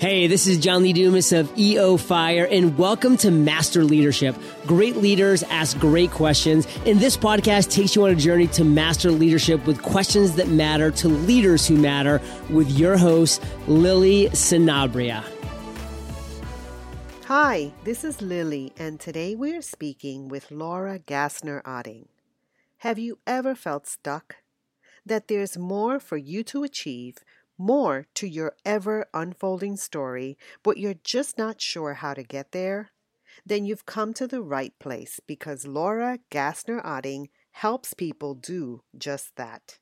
Hey, this is John Lee Dumas of EO Fire, and welcome to Master Leadership. Great leaders ask great questions, and this podcast takes you on a journey to master leadership with questions that matter to leaders who matter with your host, Lily Sinabria. Hi, this is Lily, and today we are speaking with Laura Gassner Otting. Have you ever felt stuck? That there's more for you to achieve more to your ever unfolding story, but you're just not sure how to get there? Then you've come to the right place because Laura Gassner Otting helps people do just that.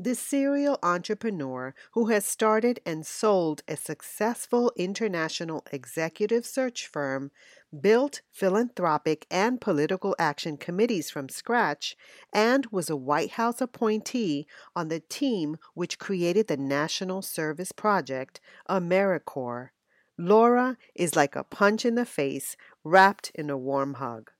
This serial entrepreneur who has started and sold a successful international executive search firm built philanthropic and political action committees from scratch, and was a White House appointee on the team which created the National Service Project, AmeriCorps. Laura is like a punch in the face wrapped in a warm hug.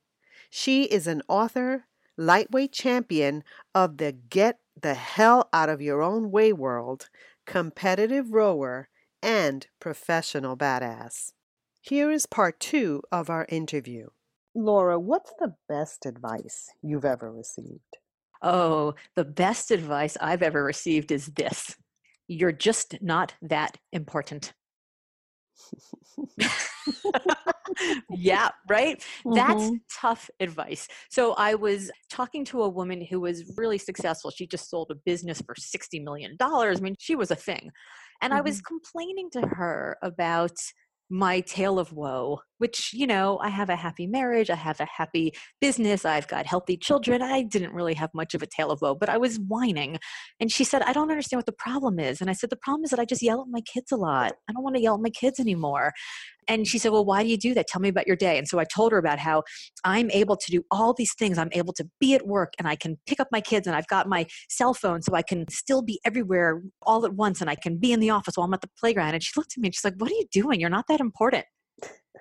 She is an author, lightweight champion of the Get the Hell Out of Your Own Way world, competitive rower, and professional badass. Here is part two of our interview. Laura, what's the best advice you've ever received? Oh, the best advice I've ever received is this you're just not that important. Yeah, right? Mm-hmm. That's tough advice. So I was talking to a woman who was really successful. She just sold a business for $60 million. I mean, she was a thing. And mm-hmm. I was mm-hmm. complaining to her about my tale of woe, which, you know, I have a happy marriage, I have a happy business, I've got healthy children. I didn't really have much of a tale of woe, but I was whining. And she said, I don't understand what the problem is. And I said, The problem is that I just yell at my kids a lot. I don't want to yell at my kids anymore. And she said, Well, why do you do that? Tell me about your day. And so I told her about how I'm able to do all these things. I'm able to be at work and I can pick up my kids and I've got my cell phone so I can still be everywhere all at once and I can be in the office while I'm at the playground. And she looked at me and she's like, What are you doing? You're not that important.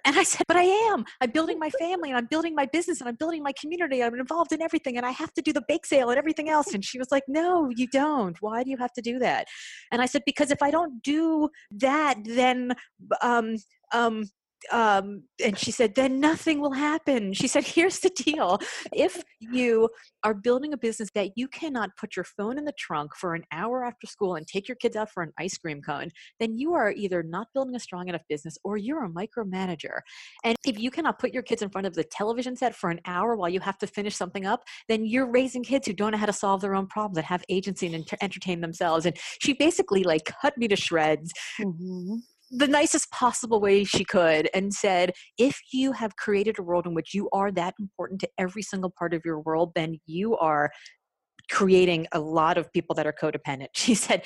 And I said, But I am. I'm building my family and I'm building my business and I'm building my community. I'm involved in everything and I have to do the bake sale and everything else. And she was like, No, you don't. Why do you have to do that? And I said, Because if I don't do that, then um, um, um, and she said, then nothing will happen. She said, here's the deal. If you are building a business that you cannot put your phone in the trunk for an hour after school and take your kids out for an ice cream cone, then you are either not building a strong enough business or you're a micromanager. And if you cannot put your kids in front of the television set for an hour while you have to finish something up, then you're raising kids who don't know how to solve their own problems and have agency and entertain themselves. And she basically like cut me to shreds. Mm-hmm the nicest possible way she could and said, if you have created a world in which you are that important to every single part of your world, then you are creating a lot of people that are codependent. She said,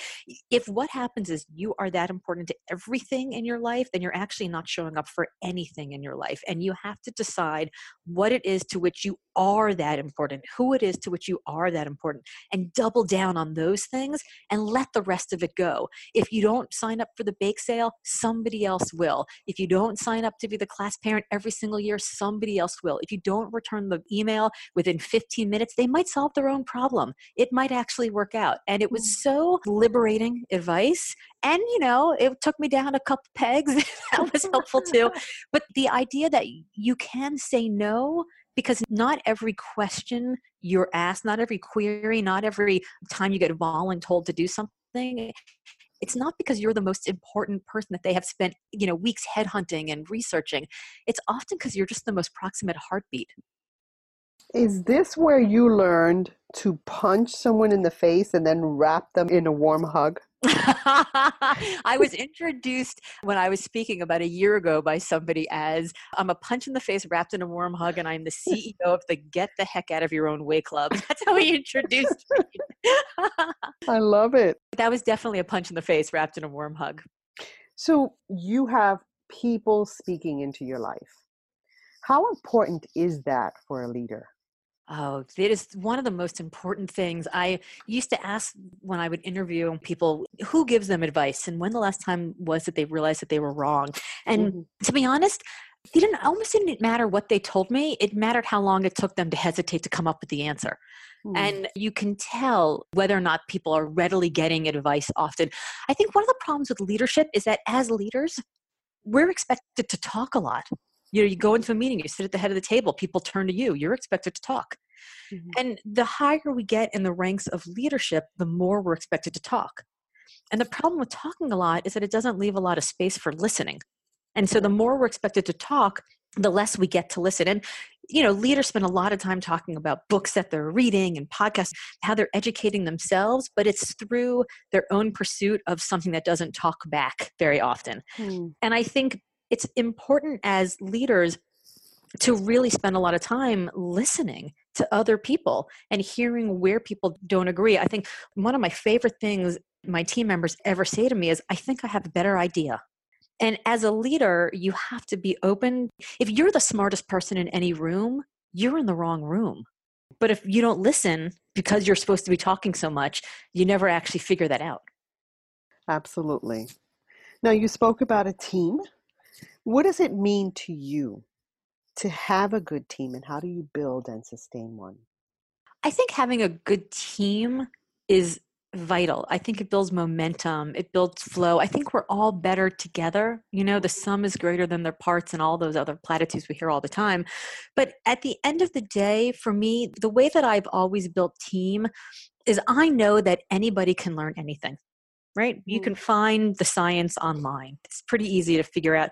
if what happens is you are that important to everything in your life, then you're actually not showing up for anything in your life. And you have to decide what it is to which you are that important, who it is to which you are that important, and double down on those things and let the rest of it go. If you don't sign up for the bake sale, somebody else will. If you don't sign up to be the class parent every single year, somebody else will. If you don't return the email within 15 minutes, they might solve their own problem it might actually work out. And it was mm. so liberating advice. And, you know, it took me down a couple pegs. that was helpful too. But the idea that you can say no because not every question you're asked, not every query, not every time you get voluntold to do something, it's not because you're the most important person that they have spent you know weeks headhunting and researching it's often because you're just the most proximate heartbeat is this where you learned to punch someone in the face and then wrap them in a warm hug? I was introduced when I was speaking about a year ago by somebody as I'm a punch in the face wrapped in a warm hug, and I'm the CEO of the Get the Heck Out of Your Own Way Club. That's how he introduced me. I love it. That was definitely a punch in the face wrapped in a warm hug. So you have people speaking into your life. How important is that for a leader? Oh, it is one of the most important things. I used to ask when I would interview people who gives them advice and when the last time was that they realized that they were wrong. And mm-hmm. to be honest, it didn't almost didn't matter what they told me. It mattered how long it took them to hesitate to come up with the answer. Mm. And you can tell whether or not people are readily getting advice often. I think one of the problems with leadership is that as leaders, we're expected to talk a lot. You know, you go into a meeting, you sit at the head of the table, people turn to you, you're expected to talk. Mm-hmm. And the higher we get in the ranks of leadership, the more we're expected to talk. And the problem with talking a lot is that it doesn't leave a lot of space for listening. And so the more we're expected to talk, the less we get to listen. And, you know, leaders spend a lot of time talking about books that they're reading and podcasts, how they're educating themselves, but it's through their own pursuit of something that doesn't talk back very often. Hmm. And I think it's important as leaders to really spend a lot of time listening to other people and hearing where people don't agree. I think one of my favorite things my team members ever say to me is, I think I have a better idea. And as a leader, you have to be open. If you're the smartest person in any room, you're in the wrong room. But if you don't listen because you're supposed to be talking so much, you never actually figure that out. Absolutely. Now, you spoke about a team. What does it mean to you to have a good team, and how do you build and sustain one? I think having a good team is vital. I think it builds momentum, it builds flow. I think we're all better together. You know, the sum is greater than their parts and all those other platitudes we hear all the time. But at the end of the day, for me, the way that I've always built team is I know that anybody can learn anything. Right? You can mm-hmm. find the science online. It's pretty easy to figure out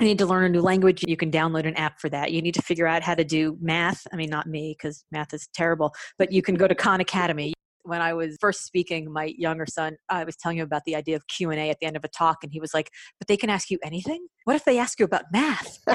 you need to learn a new language you can download an app for that. You need to figure out how to do math. I mean not me because math is terrible but you can go to khan academy when I was first speaking, my younger son, I was telling him about the idea of Q and A at the end of a talk, and he was like, "But they can ask you anything. What if they ask you about math?"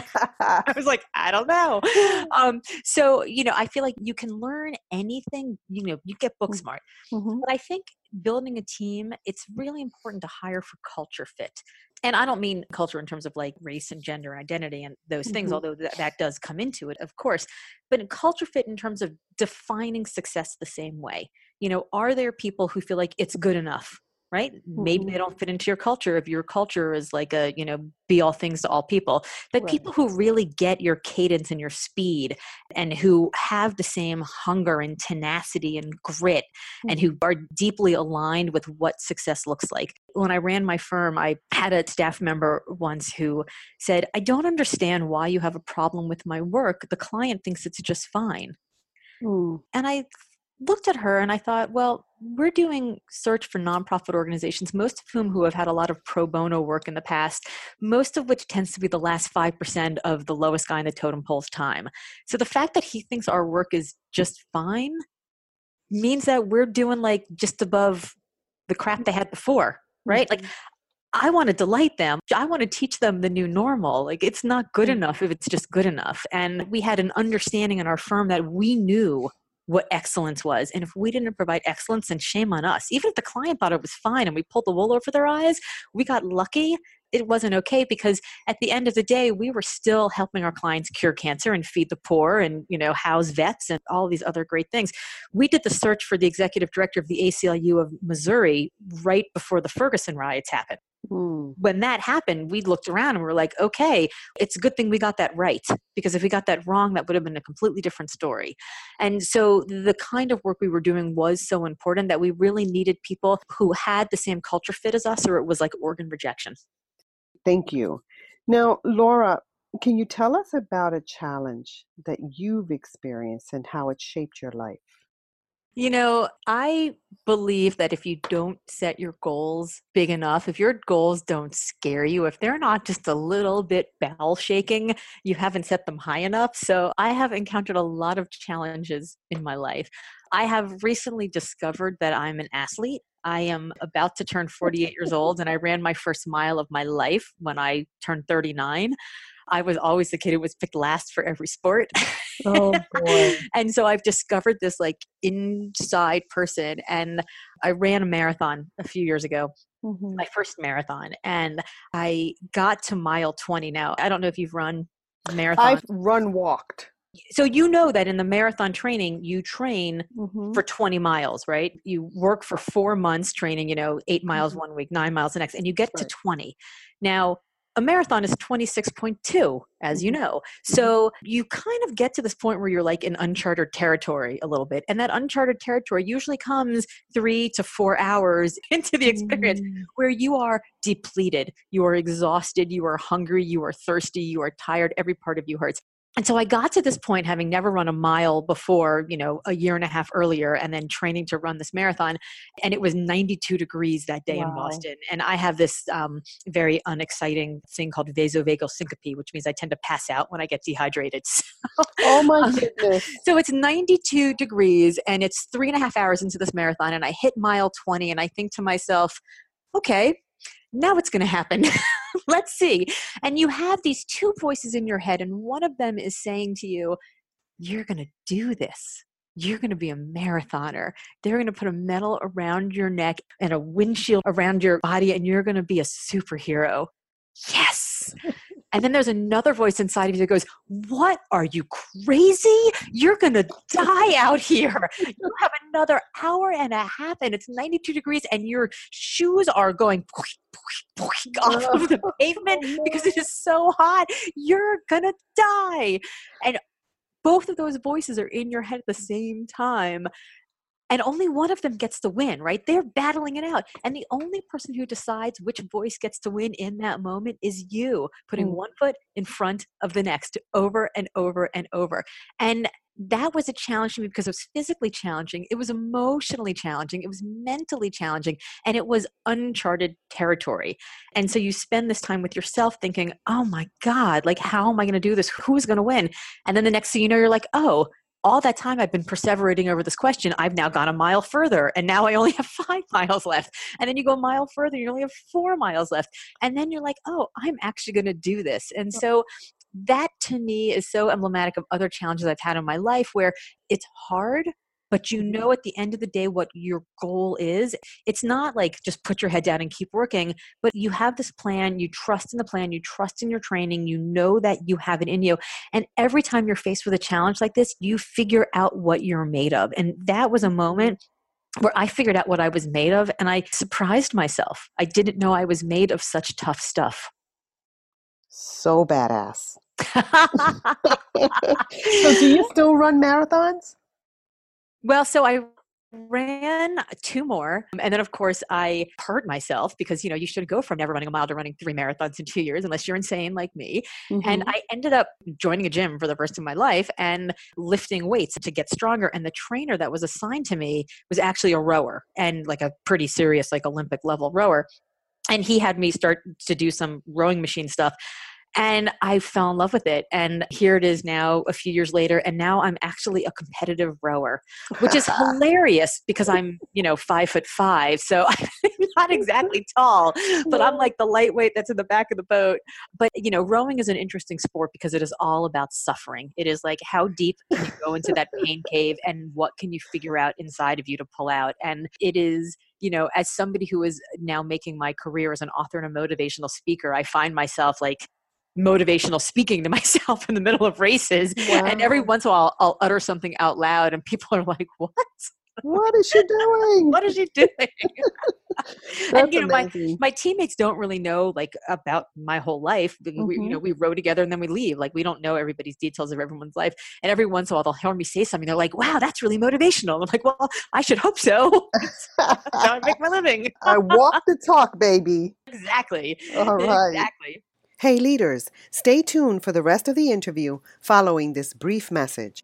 I was like, "I don't know." Um, so you know, I feel like you can learn anything. You know, you get book mm, smart, mm-hmm. but I think building a team, it's really important to hire for culture fit. And I don't mean culture in terms of like race and gender and identity and those things, mm-hmm. although th- that does come into it, of course. But in culture fit in terms of defining success the same way you know are there people who feel like it's good enough right maybe they mm-hmm. don't fit into your culture if your culture is like a you know be all things to all people but right. people who really get your cadence and your speed and who have the same hunger and tenacity and grit mm-hmm. and who are deeply aligned with what success looks like when i ran my firm i had a staff member once who said i don't understand why you have a problem with my work the client thinks it's just fine mm. and i looked at her and I thought, well, we're doing search for nonprofit organizations, most of whom who have had a lot of pro bono work in the past, most of which tends to be the last 5% of the lowest guy in the totem pole's time. So the fact that he thinks our work is just fine means that we're doing like just above the crap they had before, right? Like mm-hmm. I want to delight them. I want to teach them the new normal. Like it's not good mm-hmm. enough if it's just good enough. And we had an understanding in our firm that we knew what excellence was. And if we didn't provide excellence, then shame on us. Even if the client thought it was fine and we pulled the wool over their eyes, we got lucky. It wasn't okay because at the end of the day, we were still helping our clients cure cancer and feed the poor and, you know, house vets and all these other great things. We did the search for the executive director of the ACLU of Missouri right before the Ferguson riots happened. Mm. When that happened, we looked around and we are like, okay, it's a good thing we got that right. Because if we got that wrong, that would have been a completely different story. And so the kind of work we were doing was so important that we really needed people who had the same culture fit as us, or it was like organ rejection. Thank you. Now, Laura, can you tell us about a challenge that you've experienced and how it shaped your life? You know, I believe that if you don't set your goals big enough, if your goals don't scare you, if they're not just a little bit bell shaking, you haven't set them high enough. So I have encountered a lot of challenges in my life. I have recently discovered that I'm an athlete. I am about to turn 48 years old, and I ran my first mile of my life when I turned 39. I was always the kid who was picked last for every sport. Oh boy. and so I've discovered this like inside person and I ran a marathon a few years ago. Mm-hmm. My first marathon and I got to mile 20 now. I don't know if you've run marathon. I've run walked. So you know that in the marathon training you train mm-hmm. for 20 miles right you work for four months training you know eight miles mm-hmm. one week nine miles the next and you get right. to 20 now a marathon is 26.2 as you mm-hmm. know mm-hmm. so you kind of get to this point where you're like in uncharted territory a little bit and that uncharted territory usually comes three to four hours into the experience mm. where you are depleted you are exhausted you are hungry you are thirsty you are tired every part of you hurts and so I got to this point having never run a mile before, you know, a year and a half earlier, and then training to run this marathon. And it was 92 degrees that day wow. in Boston. And I have this um, very unexciting thing called vasovagal syncope, which means I tend to pass out when I get dehydrated. So, oh my um, goodness. so it's 92 degrees, and it's three and a half hours into this marathon, and I hit mile 20, and I think to myself, okay, now it's going to happen. Let's see. And you have these two voices in your head, and one of them is saying to you, You're going to do this. You're going to be a marathoner. They're going to put a medal around your neck and a windshield around your body, and you're going to be a superhero. Yes. And then there's another voice inside of you that goes, What are you crazy? You're going to die out here. You have another hour and a half, and it's 92 degrees, and your shoes are going off of the pavement oh, because it is so hot. You're going to die. And both of those voices are in your head at the same time and only one of them gets to win, right? They're battling it out. And the only person who decides which voice gets to win in that moment is you, putting mm. one foot in front of the next over and over and over. And that was a challenge to me because it was physically challenging, it was emotionally challenging, it was mentally challenging, and it was uncharted territory. And so you spend this time with yourself thinking, oh my God, like, how am I going to do this? Who's going to win? And then the next thing you know, you're like, oh, all that time I've been perseverating over this question, I've now gone a mile further, and now I only have five miles left. And then you go a mile further, you only have four miles left. And then you're like, oh, I'm actually going to do this. And so that to me is so emblematic of other challenges I've had in my life where it's hard, but you know at the end of the day what your goal is. It's not like just put your head down and keep working, but you have this plan, you trust in the plan, you trust in your training, you know that you have it in you. And every time you're faced with a challenge like this, you figure out what you're made of. And that was a moment where I figured out what I was made of and I surprised myself. I didn't know I was made of such tough stuff. So badass. so, do you still run marathons? Well, so I ran two more and then of course i hurt myself because you know you should go from never running a mile to running three marathons in two years unless you're insane like me mm-hmm. and i ended up joining a gym for the first of my life and lifting weights to get stronger and the trainer that was assigned to me was actually a rower and like a pretty serious like olympic level rower and he had me start to do some rowing machine stuff and I fell in love with it. And here it is now, a few years later, and now I'm actually a competitive rower, which is hilarious because I'm, you know, five foot five. So I'm not exactly tall, but I'm like the lightweight that's in the back of the boat. But, you know, rowing is an interesting sport because it is all about suffering. It is like how deep can you go into that pain cave and what can you figure out inside of you to pull out? And it is you know, as somebody who is now making my career as an author and a motivational speaker, I find myself like motivational speaking to myself in the middle of races. Wow. And every once in a while, I'll utter something out loud, and people are like, "What? What is she doing? what is she doing?" and you know, my my teammates don't really know like about my whole life. Mm-hmm. We, you mm-hmm. know, we row together and then we leave. Like we don't know everybody's details of everyone's life. And every once in a while, they'll hear me say something. They're like, "Wow, that's really motivational." I'm like, "Well, I should hope so. I make my living." I walk the talk, baby. Exactly. All right. Exactly. Hey, leaders, stay tuned for the rest of the interview following this brief message.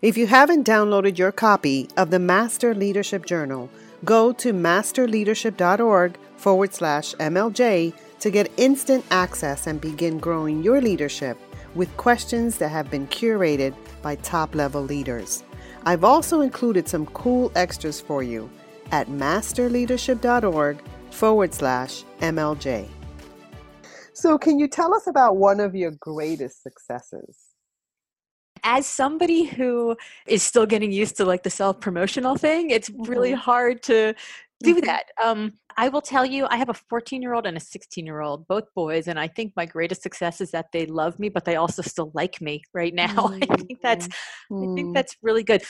If you haven't downloaded your copy of the Master Leadership Journal, go to masterleadership.org forward slash MLJ to get instant access and begin growing your leadership with questions that have been curated by top level leaders. I've also included some cool extras for you at masterleadership.org forward slash MLJ. So, can you tell us about one of your greatest successes? As somebody who is still getting used to like the self promotional thing, it's really mm-hmm. hard to do mm-hmm. that. Um, I will tell you, I have a 14 year old and a 16 year old, both boys, and I think my greatest success is that they love me, but they also still like me right now. Mm-hmm. I think that's, mm-hmm. I think that's really good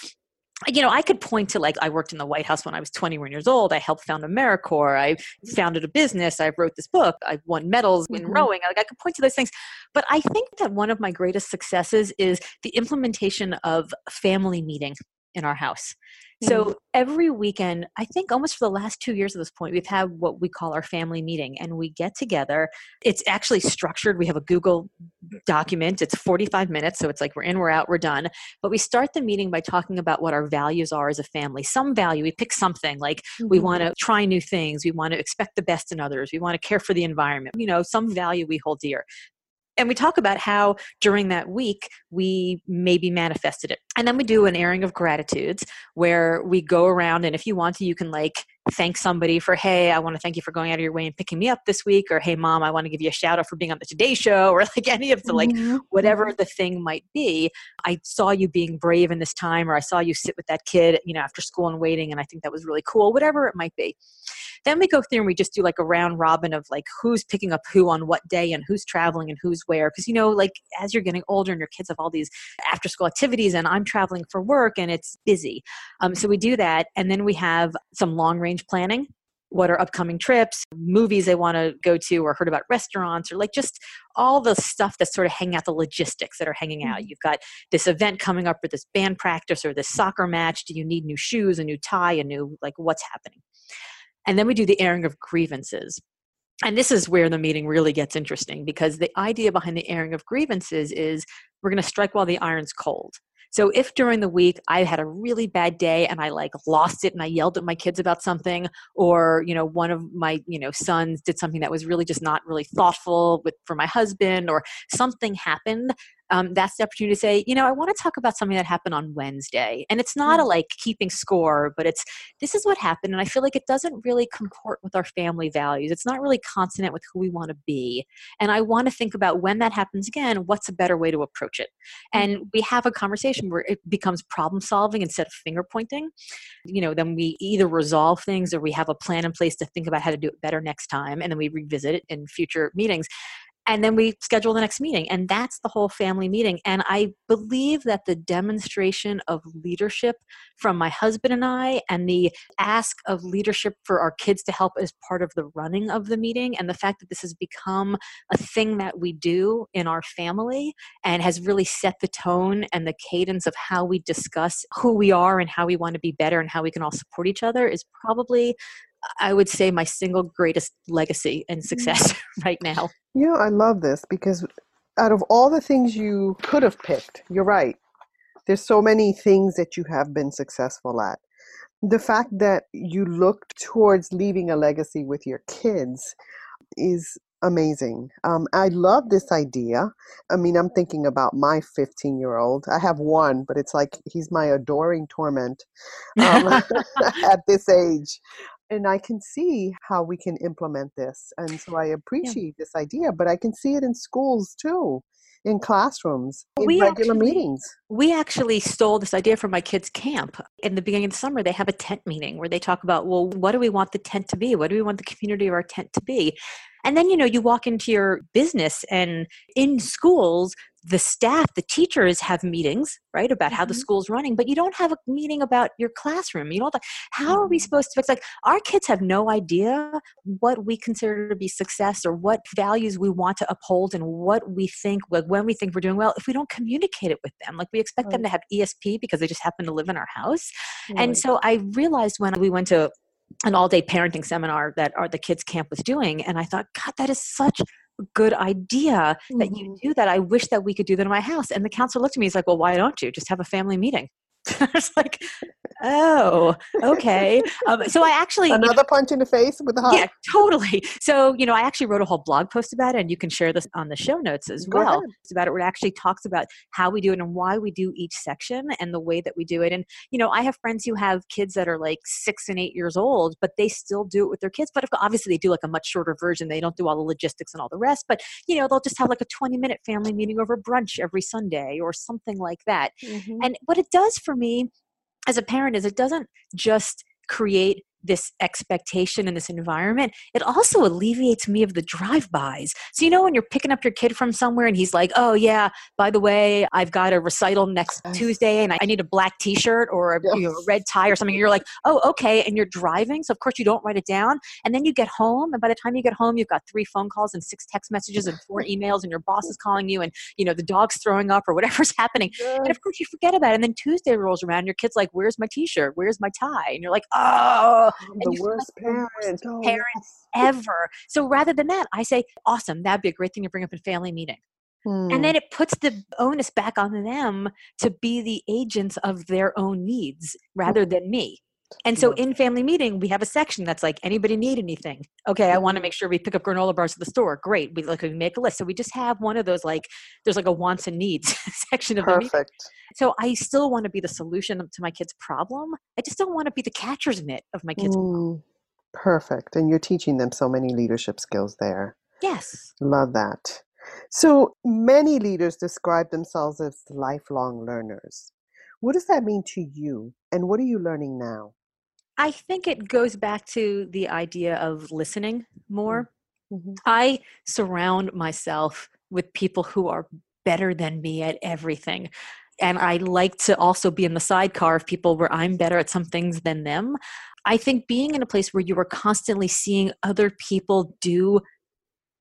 you know, I could point to like I worked in the White House when I was 21 years old. I helped found AmeriCorps. I founded a business. I wrote this book. I won medals in mm-hmm. rowing. Like I could point to those things. But I think that one of my greatest successes is the implementation of family meeting in our house. So mm-hmm. every weekend, I think almost for the last two years at this point, we've had what we call our family meeting and we get together. It's actually structured. We have a Google document. It's 45 minutes. So it's like we're in, we're out, we're done. But we start the meeting by talking about what our values are as a family. Some value, we pick something like mm-hmm. we want to try new things. We want to expect the best in others. We want to care for the environment. You know, some value we hold dear and we talk about how during that week we maybe manifested it. And then we do an airing of gratitudes where we go around and if you want to you can like thank somebody for hey i want to thank you for going out of your way and picking me up this week or hey mom i want to give you a shout out for being on the today show or like any of the like mm-hmm. whatever the thing might be i saw you being brave in this time or i saw you sit with that kid you know after school and waiting and i think that was really cool whatever it might be then we go through and we just do like a round robin of like who's picking up who on what day and who's traveling and who's where. Because, you know, like as you're getting older and your kids have all these after school activities and I'm traveling for work and it's busy. Um, so we do that. And then we have some long range planning what are upcoming trips, movies they want to go to, or heard about restaurants, or like just all the stuff that's sort of hanging out, the logistics that are hanging out. Mm-hmm. You've got this event coming up, or this band practice, or this soccer match. Do you need new shoes, a new tie, a new, like, what's happening? And then we do the airing of grievances. And this is where the meeting really gets interesting because the idea behind the airing of grievances is we're going to strike while the iron's cold. So if during the week I had a really bad day and I like lost it and I yelled at my kids about something or you know one of my you know sons did something that was really just not really thoughtful with for my husband or something happened um, that's the opportunity to say, you know, I want to talk about something that happened on Wednesday. And it's not a mm. like keeping score, but it's this is what happened. And I feel like it doesn't really comport with our family values. It's not really consonant with who we want to be. And I want to think about when that happens again, what's a better way to approach it? And mm-hmm. we have a conversation where it becomes problem solving instead of finger pointing. You know, then we either resolve things or we have a plan in place to think about how to do it better next time. And then we revisit it in future meetings and then we schedule the next meeting and that's the whole family meeting. And i believe that the demonstration of leadership from my husband and i and the ask of leadership for our kids to help as part of the running of the meeting and the fact that this has become a thing that we do in our family and has really set the tone and the cadence of how we discuss who we are and how we want to be better and how we can all support each other is probably I would say my single greatest legacy and success right now. You know, I love this because out of all the things you could have picked, you're right. There's so many things that you have been successful at. The fact that you look towards leaving a legacy with your kids is amazing. Um, I love this idea. I mean, I'm thinking about my 15 year old. I have one, but it's like he's my adoring torment um, at this age and I can see how we can implement this. And so I appreciate yeah. this idea, but I can see it in schools too, in classrooms, in we regular actually, meetings. We actually stole this idea from my kids' camp. In the beginning of the summer, they have a tent meeting where they talk about, well, what do we want the tent to be? What do we want the community of our tent to be? And then, you know, you walk into your business and in schools, the staff, the teachers have meetings, right, about mm-hmm. how the mm-hmm. school's running, but you don't have a meeting about your classroom. You know, how are we mm-hmm. supposed to fix? Like, our kids have no idea what we consider to be success or what values we want to uphold and what we think, like, when we think we're doing well, if we don't communicate it with them. Like, we expect right. them to have ESP because they just happen to live in our house. Right. And so I realized when we went to an all day parenting seminar that our the kids camp was doing and i thought god that is such good idea mm-hmm. that you mm-hmm. do that i wish that we could do that in my house and the counselor looked at me he's like well why don't you just have a family meeting I was like, oh, okay. Um, so I actually another you know, punch in the face with the hug. Yeah, totally. So you know, I actually wrote a whole blog post about it, and you can share this on the show notes as Go well. Ahead. It's about it. Where it actually talks about how we do it and why we do each section and the way that we do it. And you know, I have friends who have kids that are like six and eight years old, but they still do it with their kids. But obviously, they do like a much shorter version. They don't do all the logistics and all the rest. But you know, they'll just have like a twenty minute family meeting over brunch every Sunday or something like that. Mm-hmm. And what it does for me as a parent is it doesn't just create this expectation in this environment, it also alleviates me of the drive-bys. So you know when you're picking up your kid from somewhere and he's like, "Oh yeah, by the way, I've got a recital next Tuesday and I need a black t-shirt or a, you know, a red tie or something." You're like, "Oh, okay." And you're driving, so of course you don't write it down. And then you get home and by the time you get home, you've got three phone calls and six text messages and four emails and your boss is calling you and you know the dog's throwing up or whatever's happening. Yes. And of course you forget about it. And then Tuesday rolls around, and your kid's like, "Where's my t-shirt? Where's my tie? And you're like oh the worst like parent, the worst oh, parent ever. So rather than that i say awesome that'd be a great thing to bring up in family meeting. Hmm. and then it puts the onus back on them to be the agents of their own needs rather than me and so in family meeting, we have a section that's like, anybody need anything? Okay, I want to make sure we pick up granola bars at the store. Great. We like we make a list. So we just have one of those like there's like a wants and needs section of the Perfect. the So I still want to be the solution to my kid's problem. I just don't want to be the catcher's mitt of my kid's problem. Perfect. And you're teaching them so many leadership skills there. Yes. Love that. So many leaders describe themselves as lifelong learners. What does that mean to you? And what are you learning now? I think it goes back to the idea of listening more. Mm-hmm. I surround myself with people who are better than me at everything. And I like to also be in the sidecar of people where I'm better at some things than them. I think being in a place where you are constantly seeing other people do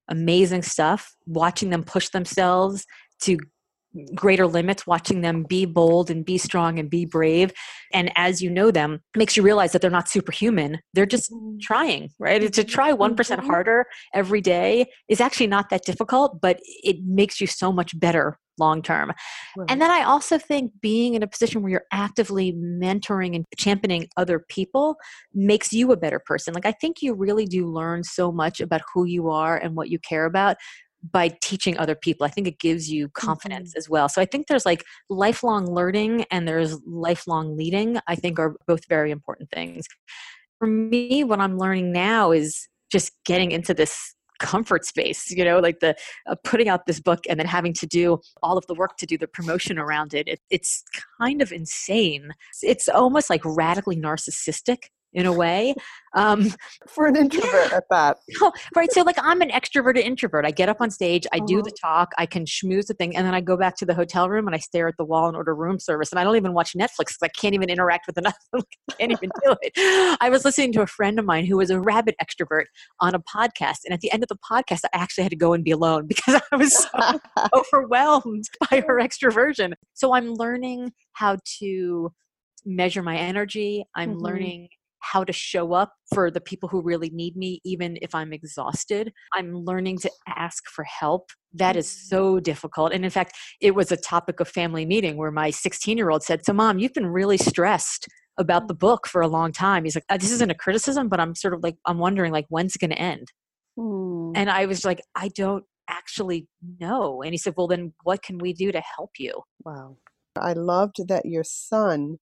amazing stuff, watching them push themselves to greater limits watching them be bold and be strong and be brave and as you know them makes you realize that they're not superhuman they're just mm-hmm. trying right to mm-hmm. try 1% mm-hmm. harder every day is actually not that difficult but it makes you so much better long term right. and then i also think being in a position where you're actively mentoring and championing other people makes you a better person like i think you really do learn so much about who you are and what you care about by teaching other people. I think it gives you confidence mm-hmm. as well. So I think there's like lifelong learning and there's lifelong leading, I think are both very important things. For me, what I'm learning now is just getting into this comfort space you know like the uh, putting out this book and then having to do all of the work to do the promotion around it, it it's kind of insane it's almost like radically narcissistic in a way. Um, For an introvert at that. right. So, like, I'm an extroverted introvert. I get up on stage, I uh-huh. do the talk, I can schmooze the thing, and then I go back to the hotel room and I stare at the wall and order room service. And I don't even watch Netflix because I can't even interact with another. I can't even do it. I was listening to a friend of mine who was a rabid extrovert on a podcast. And at the end of the podcast, I actually had to go and be alone because I was so overwhelmed by her extroversion. So, I'm learning how to measure my energy. I'm mm-hmm. learning how to show up for the people who really need me, even if I'm exhausted. I'm learning to ask for help. That is mm. so difficult. And in fact, it was a topic of family meeting where my 16 year old said, So, mom, you've been really stressed about the book for a long time. He's like, uh, This isn't a criticism, but I'm sort of like, I'm wondering, like, when's it going to end? Mm. And I was like, I don't actually know. And he said, Well, then what can we do to help you? Wow. I loved that your son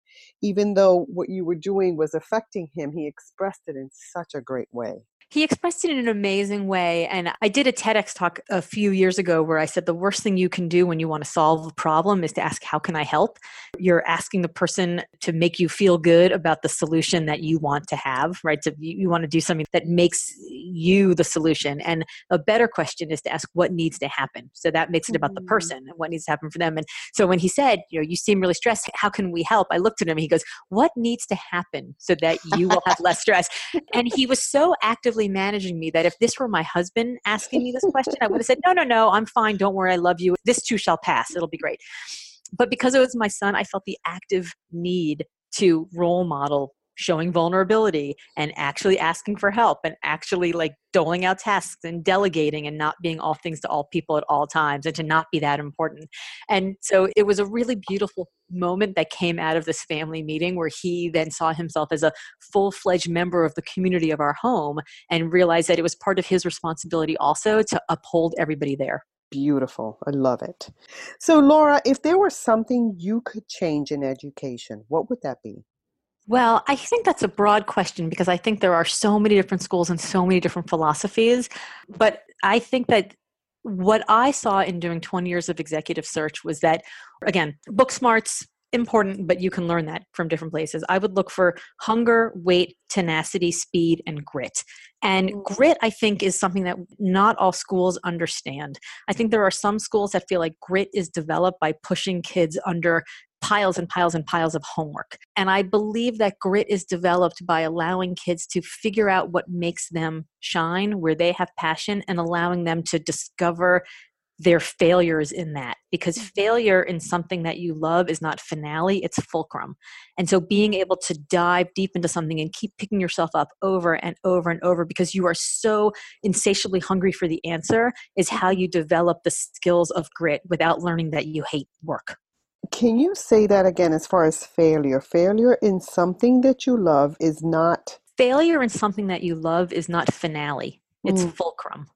even though what you were doing was affecting him, he expressed it in such a great way. He expressed it in an amazing way. And I did a TEDx talk a few years ago where I said the worst thing you can do when you want to solve a problem is to ask, How can I help? You're asking the person to make you feel good about the solution that you want to have, right? So you, want to do something that makes you the solution. And a better question is to ask, What needs to happen? So that makes it about the mm-hmm. person and what needs to happen for them. And so when he said, You know, you seem really stressed, how can we help? I looked at him and he goes, What needs to happen so that you will have less stress? And he was so actively managing me that if this were my husband asking me this question, I would have said, No, no, no, I'm fine. Don't worry. I love you. This too shall pass. It'll be great. But because it was my son, I felt the active need to role model showing vulnerability and actually asking for help and actually like doling out tasks and delegating and not being all things to all people at all times and to not be that important. And so it was a really beautiful moment that came out of this family meeting where he then saw himself as a full fledged member of the community of our home and realized that it was part of his responsibility also to uphold everybody there. Beautiful. I love it. So, Laura, if there was something you could change in education, what would that be? Well, I think that's a broad question because I think there are so many different schools and so many different philosophies. But I think that what I saw in doing 20 years of executive search was that, again, book smarts, important, but you can learn that from different places. I would look for hunger, weight, tenacity, speed, and grit. And mm. grit, I think, is something that not all schools understand. I think there are some schools that feel like grit is developed by pushing kids under piles and piles and piles of homework. And I believe that grit is developed by allowing kids to figure out what makes them shine, where they have passion, and allowing them to discover their failures in that because mm. failure in something that you love is not finale it's fulcrum and so being able to dive deep into something and keep picking yourself up over and over and over because you are so insatiably hungry for the answer is how you develop the skills of grit without learning that you hate work can you say that again as far as failure failure in something that you love is not failure in something that you love is not finale it's mm. fulcrum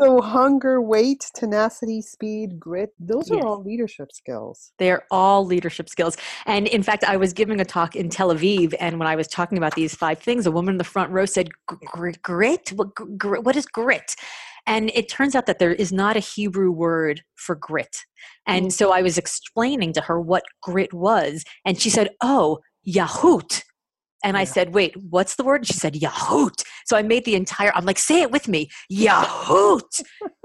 so hunger, weight, tenacity, speed, grit, those are yes. all leadership skills. They're all leadership skills. And in fact, I was giving a talk in Tel Aviv and when I was talking about these five things, a woman in the front row said, "Grit? What, what is grit?" And it turns out that there is not a Hebrew word for grit. And mm. so I was explaining to her what grit was and she said, "Oh, Yahut." And yeah. I said, wait, what's the word? And she said, Yahoot. So I made the entire, I'm like, say it with me, Yahoot.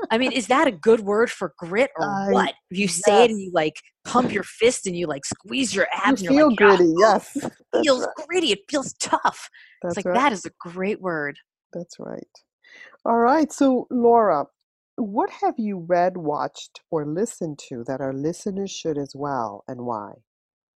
I mean, is that a good word for grit or uh, what? If you say it and you like pump your fist and you like squeeze your abs, you feel like, gritty, yes. It feels right. gritty. It feels tough. That's it's like, right. that is a great word. That's right. All right. So, Laura, what have you read, watched, or listened to that our listeners should as well, and why?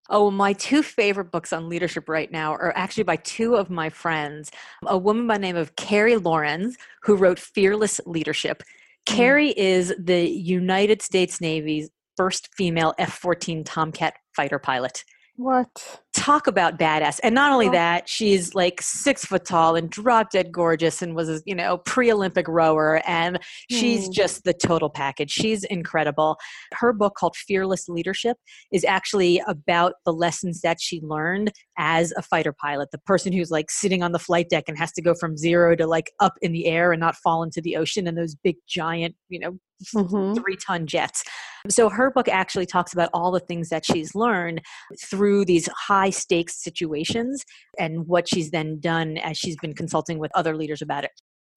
Oh, my two favorite books on leadership right now are actually by two of my friends. A woman by the name of Carey Lohrenz, who wrote Fearless Leadership. Mm. Carey is the United States Navy's first female F 14 Tomcat fighter pilot. What? Talk about badass. And not only that, she's like six foot tall and drop dead gorgeous and was a, you know, pre Olympic rower. And she's mm. just the total package. She's incredible. Her book called Fearless Leadership is actually about the lessons that she learned as a fighter pilot, the person who's like sitting on the flight deck and has to go from zero to like up in the air and not fall into the ocean and those big giant, you know, mm-hmm. three ton jets. So her book actually talks about all the things that she's learned through these high stakes situations and what she's then done as she's been consulting with other leaders about it.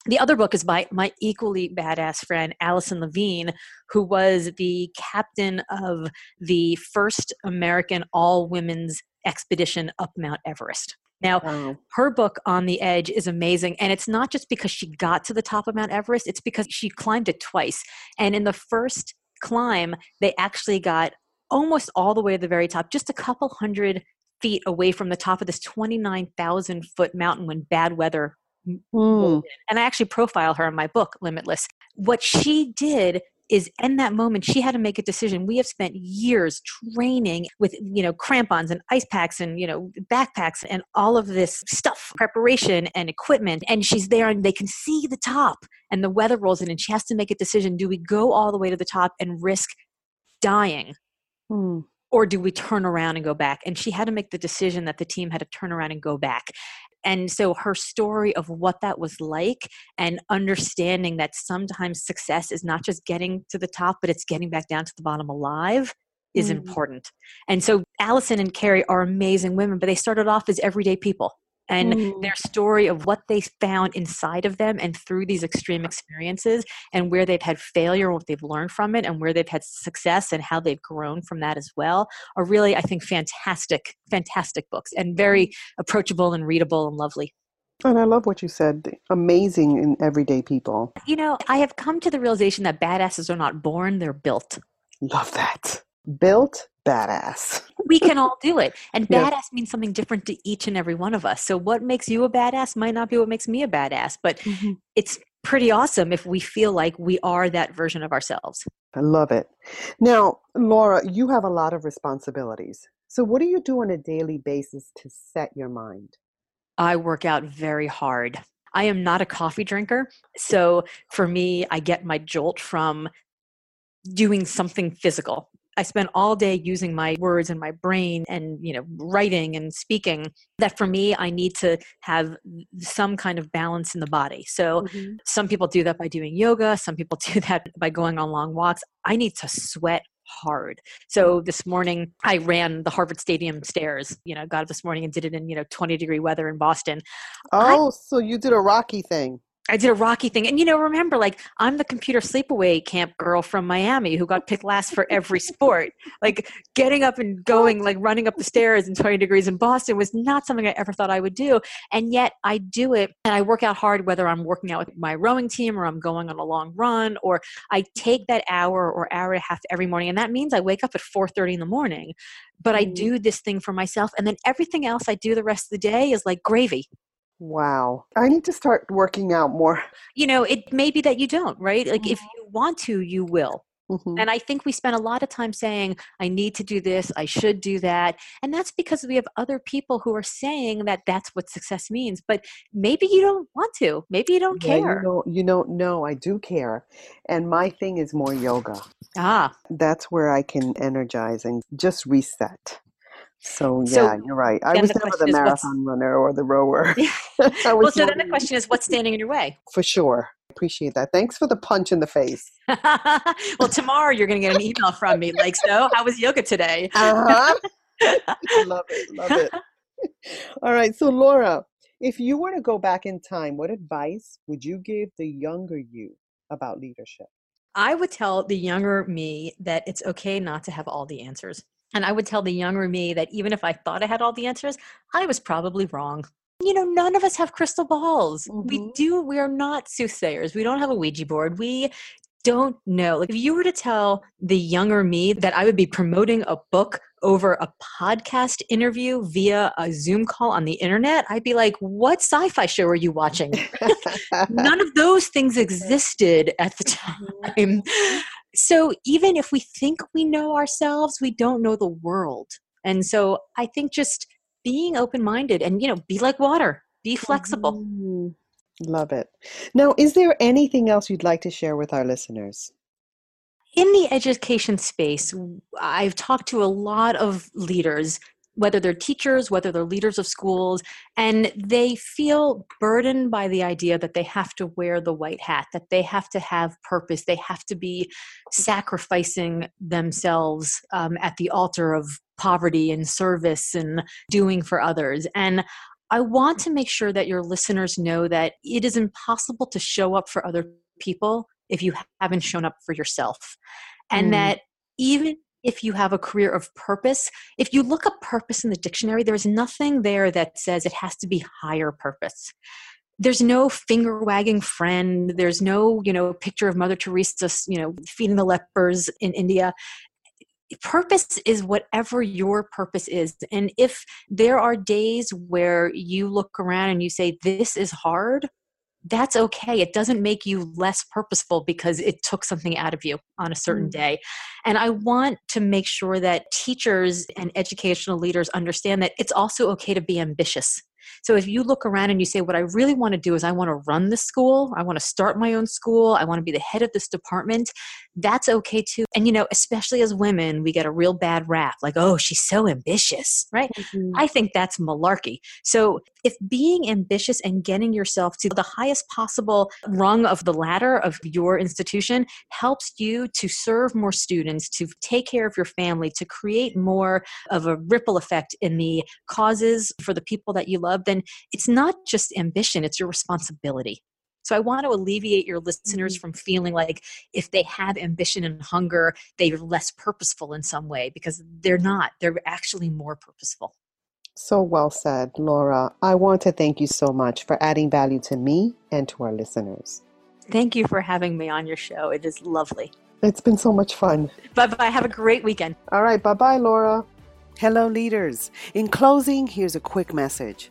The other book is by my equally badass friend, Alison Levine, who was the captain of the first American all women's expedition up Mount Everest. Now, wow. her book, On the Edge, is amazing. And it's not just because she got to the top of Mount Everest, it's because she climbed it twice. And in the first climb, they actually got almost all the way to the very top, just a couple hundred feet away from the top of this 29,000 foot mountain when bad weather. Mm. And I actually profile her in my book, Limitless. What she did is in that moment she had to make a decision we have spent years training with you know crampons and ice packs and you know backpacks and all of this stuff preparation and equipment and she's there and they can see the top and the weather rolls in and she has to make a decision do we go all the way to the top and risk dying hmm or do we turn around and go back? And she had to make the decision that the team had to turn around and go back. And so her story of what that was like and understanding that sometimes success is not just getting to the top, but it's getting back down to the bottom alive is mm. important. And so Alison and Carey are amazing women, but they started off as everyday people and mm. their story of what they found inside of them and through these extreme experiences and where they've had failure and what they've learned from it and where they've had success and how they've grown from that as well are really i think fantastic fantastic books and very approachable and readable and lovely and I love what you said. Amazing in everyday people. You know, I have come to the realization that badasses are not born, they're built. Love that. Built badass. we can all do it. And badass yeah. means something different to each and every one of us. So what makes you a badass might not be what makes me a badass, but mm-hmm. it's pretty awesome if we feel like we are that version of ourselves. I love it. Now, Laura, you have a lot of responsibilities. So what do you do on a daily basis to set your mind? I work out very hard. I am not a coffee drinker. So for me, I get my jolt from doing something physical I spend all day using my words and my brain and, you know, writing and speaking that for me, I need to have some kind of balance in the body. So mm-hmm. some people do that by doing yoga. Some people do that by going on long walks. I need to sweat hard. So this morning I ran the Harvard Stadium stairs. You know, got up this morning and did it in you know 20 degree weather in Boston. Oh, I, so you did a Rocky thing. I did a Rocky thing. And, you know, remember, like, I'm the computer sleepaway camp girl from Miami who got picked last for every sport. Like, getting up and going, like, running up the stairs in 20 degrees in Boston was not something I ever thought I would do. And yet I do it and I work out hard, whether I'm working out with my rowing team or I'm going on a long run or I take that hour or hour and a half every morning. And that means I wake up at 4.30 in the morning. But I mm-hmm. do this thing for myself. And then everything else I do the rest of the day is like gravy. Wow. I need to start working out more. You know, it may be that you don't, right? Like if mm-hmm. you want to, you will. Mm-hmm. And I think we spend a lot of time saying, I need to do this, I should do that. And that's because we have other people who are saying that that's what success means. But maybe you don't want to. Maybe you don't yeah, care. You know, you know, no, I do care. And my thing is more yoga. Ah. That's where I can energize and just reset. So yeah, so you're right. I was never the marathon runner or the rower. well, so then the question is, what's standing in your way? For sure. Appreciate that. Thanks for the punch in the face. well, tomorrow you're going to get an email from me like, so how was yoga today? uh-huh. love it. Love it. All right. So, Laura, if you were to go back in time, what advice would you give the younger you about leadership? I would tell the younger me that it's okay not to have all the answers. And I would tell the younger me that even if I thought I had all the answers, I was probably wrong. You know, none of us have crystal balls. Mm-hmm. We do, we are not soothsayers. We don't have a Ouija board. We don't know. Like, if you were to tell the younger me that I would be promoting a book over a podcast interview via a Zoom call on the internet, I'd be like, what sci fi show are you watching? None of those things existed at the mm-hmm. time so even if we think we know ourselves we don't know the world. And so i think just being open-minded and you know be like water be flexible. Mm, love it. Now is there anything else you'd like to share with our listeners? In the education space i've talked to a lot of leaders whether they're teachers, whether they're leaders of schools, and they feel burdened by the idea that they have to wear the white hat, that they have to have purpose, they have to be sacrificing themselves um, at the altar of poverty and service and doing for others. And I want to make sure that your listeners know that it is impossible to show up for other people if you haven't shown up for yourself. And mm. that even if you have a career of purpose. If you look up purpose in the dictionary, there's nothing there that says it has to be higher purpose. There's no finger wagging friend. There's no, you know, picture of Mother Teresa, you know, feeding the lepers in India purpose is whatever your purpose is and if there are days where you look around and you say this is hard that's okay. It doesn't make you less purposeful because it took something out of you on a certain mm. day. And I want to make sure that teachers and educational leaders understand that it's also okay to be ambitious. So if you look around and you say, What I really want to do is I want to run the school, I want to start my own school, I want to be the head of this department, that's okay too. And you know, especially as women, we get a real bad rap like, Oh, she's so ambitious, right? Mm-hmm. I think that's malarkey. So if being ambitious and getting yourself to the highest possible rung of the ladder of your institution helps you to serve more students, to take care of your family, to create more of a ripple effect in the causes for the people that you love, then it's not just ambition, it's your responsibility. So I want to alleviate your listeners mm-hmm. from feeling like if they have ambition and hunger, they're less purposeful in some way because they're not. They're actually more purposeful. So well said, Laura. I want to thank you so much for adding value to me and to our listeners. Thank you for having me on your show. It is lovely. It's been so much fun. Bye bye. Have a great weekend. All right. Bye bye, Laura. Hello, leaders. In closing, here's a quick message.